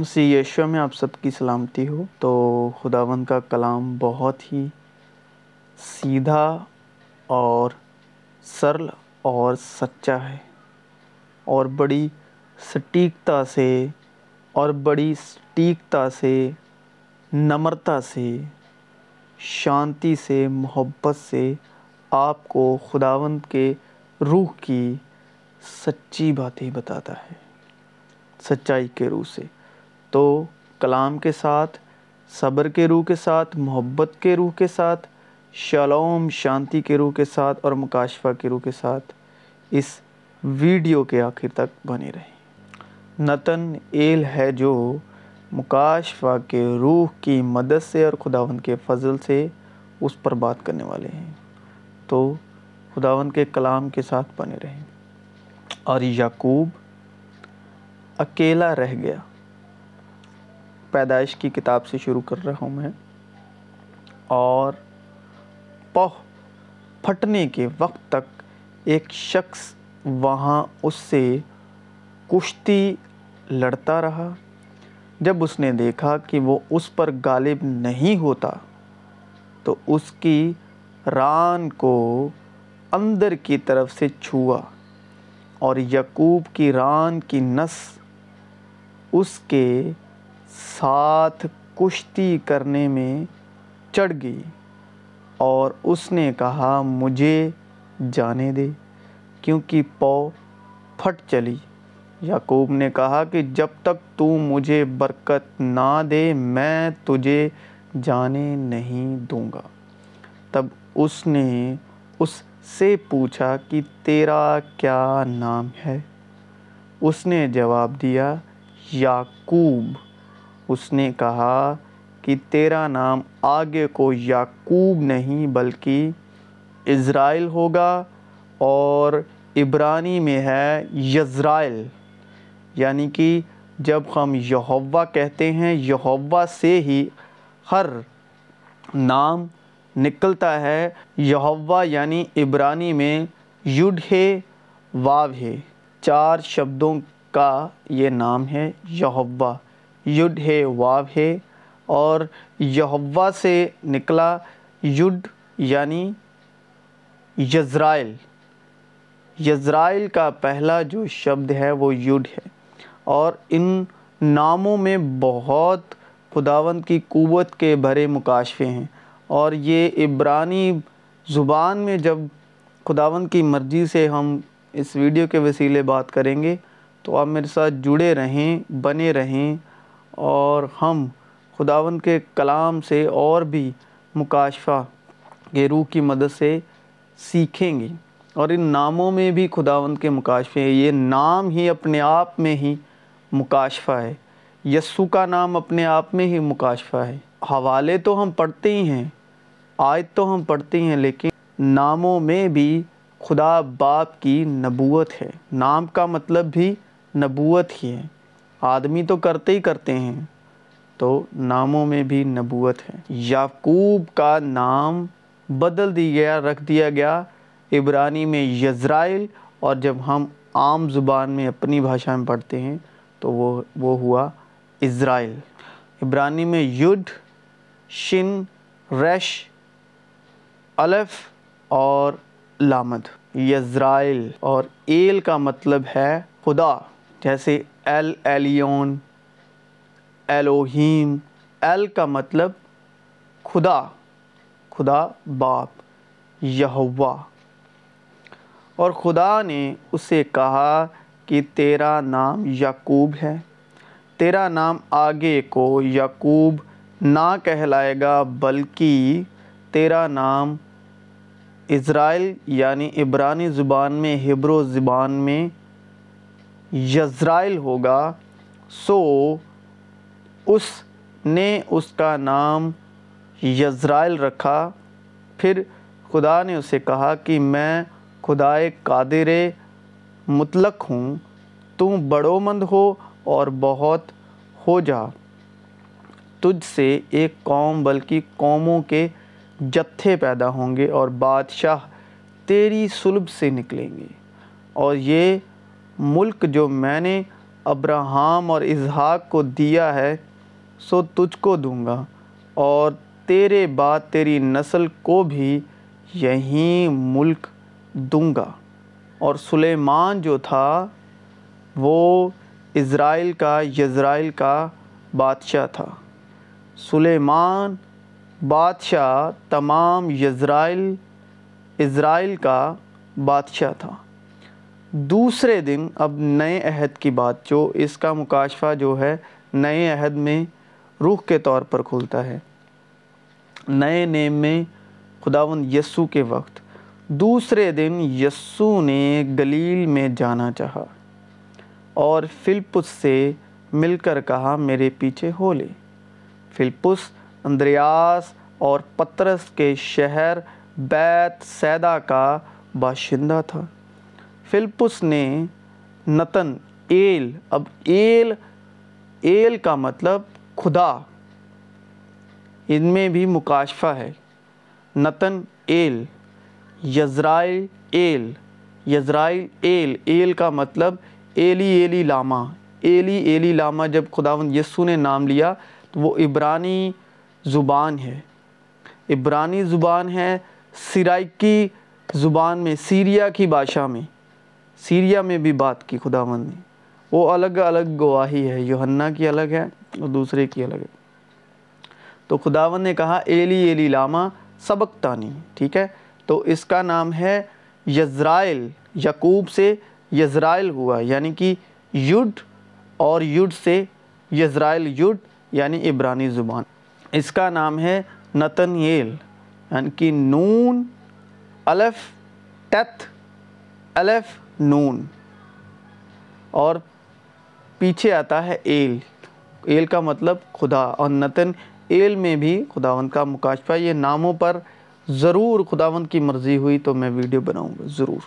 مسیح یشو میں آپ سب کی سلامتی ہو۔ تو خداون کا کلام بہت ہی سیدھا اور سرل اور سچا ہے اور بڑی سٹیکتا سے اور بڑی سٹیکتا سے، نمرتا سے، شانتی سے، محبت سے آپ کو خداوند کے روح کی سچی باتیں بتاتا ہے، سچائی کے روح سے۔ تو کلام کے ساتھ، صبر کے روح کے ساتھ، محبت کے روح کے ساتھ، شالوم شانتی کے روح کے ساتھ اور مکاشفہ کے روح کے ساتھ اس ویڈیو کے آخر تک بنے رہیں۔ نتن ایل ہے جو مکاشفہ کے روح کی مدد سے اور خداون کے فضل سے اس پر بات کرنے والے ہیں۔ تو خداون کے کلام کے ساتھ بنے رہیں۔ اور یعقوب اکیلا رہ گیا۔ پیدائش کی کتاب سے شروع کر رہا ہوں میں اور پہ پھٹنے کے وقت تک ایک شخص وہاں اس سے کشتی لڑتا رہا۔ جب اس نے دیکھا کہ وہ اس پر غالب نہیں ہوتا، تو اس کی ران کو اندر کی طرف سے چھوا اور یعقوب کی ران کی نس اس کے ساتھ کشتی کرنے میں چڑھ گئی اور اس نے کہا، مجھے جانے دے، کیونکہ پو پھٹ چلی۔ یعقوب نے کہا کہ جب تک تو مجھے برکت نہ دے، میں تجھے جانے نہیں دوں گا۔ تب اس نے اس سے پوچھا کہ تیرا کیا نام ہے؟ اس نے جواب دیا، یعقوب۔ اس نے کہا کہ تیرا نام آگے کو یعقوب نہیں بلکہ اسرائیل ہوگا اور عبرانی میں ہے یزرائیل۔ یعنی کہ جب ہم یہوہ کہتے ہیں، یہوہ سے ہی ہر نام نکلتا ہے۔ یہوہ یعنی عبرانی میں یڈ ہے واو ہے۔ چار شبدوں کا یہ نام ہے یہوہ۔ یڈ ہے، واو ہے اور یہوہ سے نکلا یڈ یعنی یزرائیل۔ یزرائیل کا پہلا جو شبد ہے وہ یڈ ہے اور ان ناموں میں بہت خداوند کی قوت کے بھرے مکاشفے ہیں اور یہ عبرانی زبان میں جب خداوند کی مرضی سے ہم اس ویڈیو کے وسیلے بات کریں گے تو آپ میرے ساتھ جڑے رہیں، بنے رہیں۔ اور ہم خداوند کے کلام سے اور بھی مکاشفہ کے روح کی مدد سے سیکھیں گے۔ اور ان ناموں میں بھی خداوند کے مکاشفے ہیں۔ یہ نام ہی اپنے آپ میں ہی مکاشفہ ہے۔ یسو کا نام اپنے آپ میں ہی مکاشفہ ہے۔ حوالے تو ہم پڑھتے ہی ہیں، آیت تو ہم پڑھتے ہیں، لیکن ناموں میں بھی خدا باپ کی نبوت ہے۔ نام کا مطلب بھی نبوت ہی ہے۔ آدمی تو کرتے ہی کرتے ہیں، تو ناموں میں بھی نبوت ہے۔ یعقوب کا نام بدل دیا گیا، رکھ دیا گیا عبرانی میں یزرائیل، اور جب ہم عام زبان میں اپنی بھاشا میں پڑھتے ہیں تو وہ وہ ہوا اسرائیل۔ عبرانی میں یڈ شن ریش الف اور لامد۔ یزرائیل اور ایل کا مطلب ہے خدا، جیسے ایل ایلیون ایلوہیم ایل کا مطلب خدا خدا باپ، یہوا۔ اور خدا نے اسے کہا کہ تیرا نام یعقوب ہے۔ تیرا نام آگے کو یعقوب نہ کہلائے گا، بلکہ تیرا نام اسرائیل یعنی عبرانی زبان میں ہبرو زبان میں یزرائیل ہوگا، سو اس نے اس کا نام یزرائیل رکھا۔ پھر خدا نے اسے کہا کہ میں خدائے قادر مطلق ہوں، تم بڑو مند ہو اور بہت ہو جا۔ تجھ سے ایک قوم بلکہ قوموں کے جتھے پیدا ہوں گے اور بادشاہ تیری سلب سے نکلیں گے۔ اور یہ ملک جو میں نے ابراہم اور اسحاق کو دیا ہے، سو تجھ کو دوں گا۔ اور تیرے بعد تیری نسل کو بھی یہیں ملک دوں گا۔ اور سلیمان جو تھا، وہ اسرائیل کا، یزرائیل کا بادشاہ تھا۔ سلیمان بادشاہ تمام یزرائیل، اسرائیل کا بادشاہ تھا۔ دوسرے دن اب نئے عہد کی بات جو اس کا مکاشفہ جو ہے نئے عہد میں روح کے طور پر کھلتا ہے۔ نئے نیم میں خداون یسو کے وقت۔ دوسرے دن یسو نے گلیل میں جانا چاہا اور فلپس سے مل کر کہا، میرے پیچھے ہو لے۔ فلپس، اندریاس اور پترس کے شہر بیت سیدہ کا باشندہ تھا۔ فلپس نے نتن، ایل، اب ایل ایل کا مطلب خدا۔ ان میں بھی مکاشفہ ہے۔ Nathan, El Israel El Israel El El کا مطلب ایلی ایلی لاما۔ ایلی ایلی لاما جب خداون یسو نے نام لیا، تو وہ عبرانی زبان ہے۔ عبرانی زبان ہے سرائکی زبان میں، سیریا کی بادشاہ میں۔ سیریا میں بھی بات کی خداون نے۔ وہ الگ الگ گواہی ہے یوہنا کی الگ ہے اور دوسرے کی الگ ہے۔ تو خداون نے کہا، ایلی ایلی لاما، سبق تانی، ٹھیک ہے؟ تو اس کا نام ہے یزرائل یعقوب سے یزرائل ہوا یعنی کہ یڈ اور یڈ سے یزرائل یڈ یعنی عبرانی زبان۔ اس کا نام ہے نتنیل یعنی کہ نون، الف، تت، الف نون۔ اور پیچھے آتا ہے ایل۔ ایل کا مطلب خدا۔ اور نتن ایل میں بھی خداون کا مکاشفہ۔ یہ ناموں پر ضرور خداون کی مرضی ہوئی تو میں ویڈیو بناؤں گا۔ ضرور۔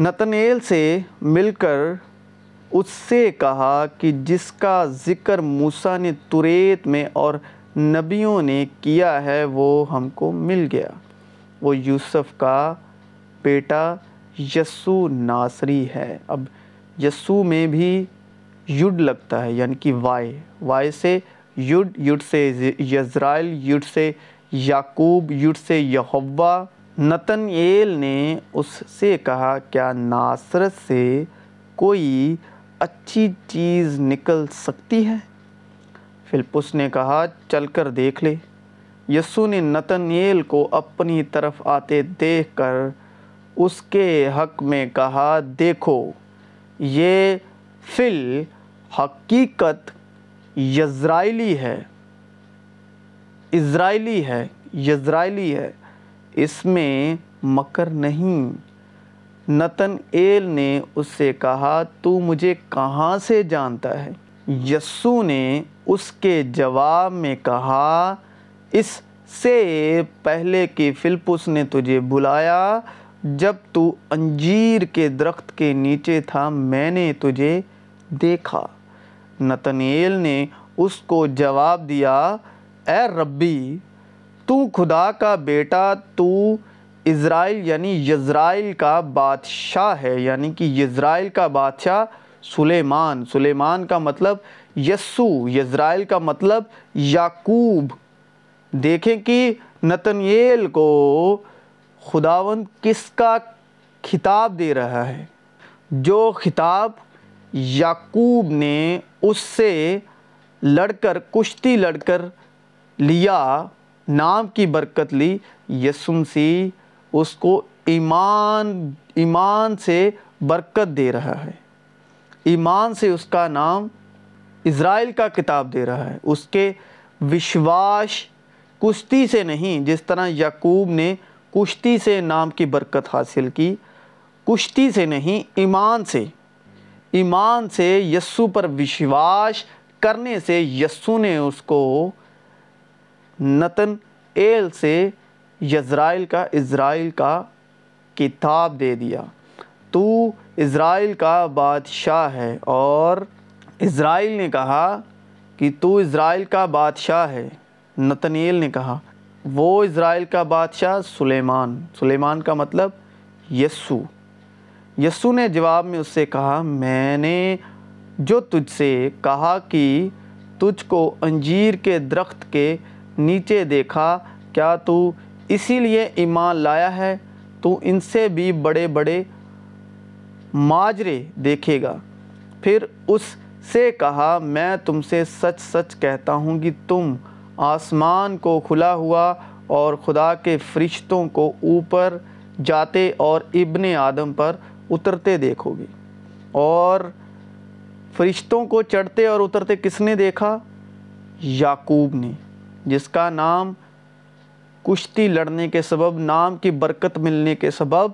نتن ایل سے مل کر اس سے کہا کہ جس کا ذکر موسیٰ نے توریت میں اور نبیوں نے کیا ہے وہ ہم کو مل گیا۔ وہ یوسف کا بیٹا یسو ناصری ہے۔ اب یسو میں بھی یڈ لگتا ہے یعنی کہ وائے۔ وائے سے یڈ یڈ سے یزرائل یڈ سے یعقوب، یڈ سے یہوہ۔ نتن ایل نے اس سے کہا، کیا ناصرت سے کوئی اچھی چیز نکل سکتی ہے؟ فلپس نے کہا، چل کر دیکھ لے۔ یسو نے نتنیل کو اپنی طرف آتے دیکھ کر اس کے حق میں کہا، دیکھو، یہ فل حقیقت یزرائیلی ہے۔ اسرائیلی ہے، یزرائیلی ہے۔ اس میں مکر نہیں۔ نتن ایل نے اس سے کہا، تو مجھے کہاں سے جانتا ہے؟ یسو نے اس کے جواب میں کہا، اس سے پہلے کہ فلپس نے تجھے بلایا جب تو انجیر کے درخت کے نیچے تھا، میں نے تجھے دیکھا۔ نتنیل نے اس کو جواب دیا، اے ربی، تو خدا کا بیٹا، تو اسرائیل یعنی یزرائیل کا بادشاہ ہے۔ یعنی کہ یزرائیل کا بادشاہ سلیمان۔ سلیمان کا مطلب یسو، یزرائیل کا مطلب یعقوب۔ دیکھیں کہ نتنیل کو خداوند کس کا خطاب دے رہا ہے؟ جو خطاب یعقوب نے اس سے لڑ کر کشتی لڑ کر لیا، نام کی برکت لی یسمسی اس کو ایمان ایمان سے برکت دے رہا ہے۔ ایمان سے اس کا نام اسرائیل کا کتاب دے رہا ہے۔ اس کے وشواس کشتی سے نہیں، جس طرح یعقوب نے کشتی سے نام کی برکت حاصل کی، کشتی سے نہیں، ایمان سے۔ ایمان سے یسو پر وشواس کرنے سے یسو نے اس کو نتن ایل سے یزرائیل کا، اسرائیل کا کتاب دے دیا۔ تو اسرائیل کا بادشاہ ہے اور اسرائیل نے کہا کہ تو اسرائیل کا بادشاہ ہے۔ نتنیل نے کہا۔ وہ اسرائیل کا بادشاہ سلیمان۔ سلیمان کا مطلب یسو۔ یسو نے جواب میں اس سے کہا، میں نے جو تجھ سے کہا کہ تجھ کو انجیر کے درخت کے نیچے دیکھا، کیا تو اسی لیے ایمان لایا ہے؟ تو ان سے بھی بڑے بڑے ماجرے دیکھے گا۔ پھر اس سے کہا، میں تم سے سچ سچ کہتا ہوں کہ تم آسمان کو کھلا ہوا اور خدا کے فرشتوں کو اوپر جاتے اور ابن آدم پر اترتے دیکھو گے۔ اور فرشتوں کو چڑھتے اور اترتے کس نے دیکھا؟ یعقوب نے، جس کا نام کشتی لڑنے کے سبب، نام کی برکت ملنے کے سبب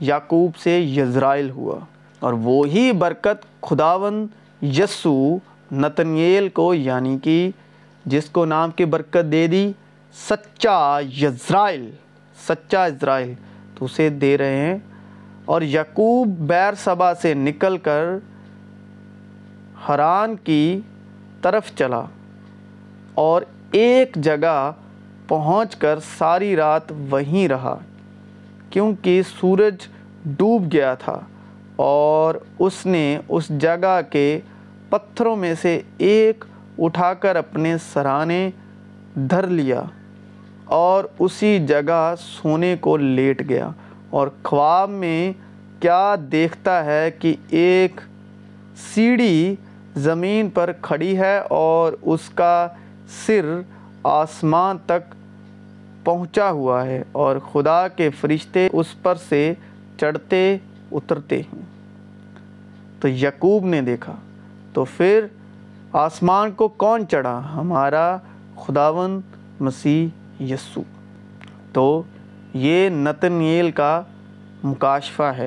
یعقوب سے یزرائیل ہوا۔ اور وہی برکت خداون یسو نتنیل کو یعنی کہ جس کو نام کی برکت دے دی، سچا یزرائیل، سچا اسرائیل تو اسے دے رہے ہیں۔ اور یعقوب بیر سبا سے نکل کر حران کی طرف چلا۔ اور ایک جگہ پہنچ کر ساری رات وہیں رہا، کیونکہ سورج ڈوب گیا تھا۔ اور اس نے اس جگہ کے پتھروں میں سے ایک اٹھا کر اپنے سرانے دھر لیا اور اسی جگہ سونے کو لیٹ گیا۔ اور خواب میں کیا دیکھتا ہے کہ ایک سیڑھی زمین پر کھڑی ہے اور اس کا سر آسمان تک پہنچا ہوا ہے اور خدا کے فرشتے اس پر سے چڑھتے اترتے ہیں۔ تو یعقوب نے دیکھا۔ تو پھر آسمان کو کون چڑھا؟ ہمارا خداون مسیح یسو تو یہ نتنیل کا مکاشفہ ہے۔